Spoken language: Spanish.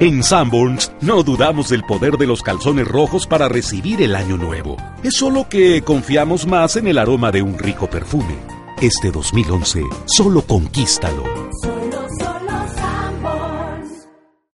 En Sanborns no dudamos del poder de los calzones rojos para recibir el año nuevo. Es solo que confiamos más en el aroma de un rico perfume. Este 2011, solo conquístalo.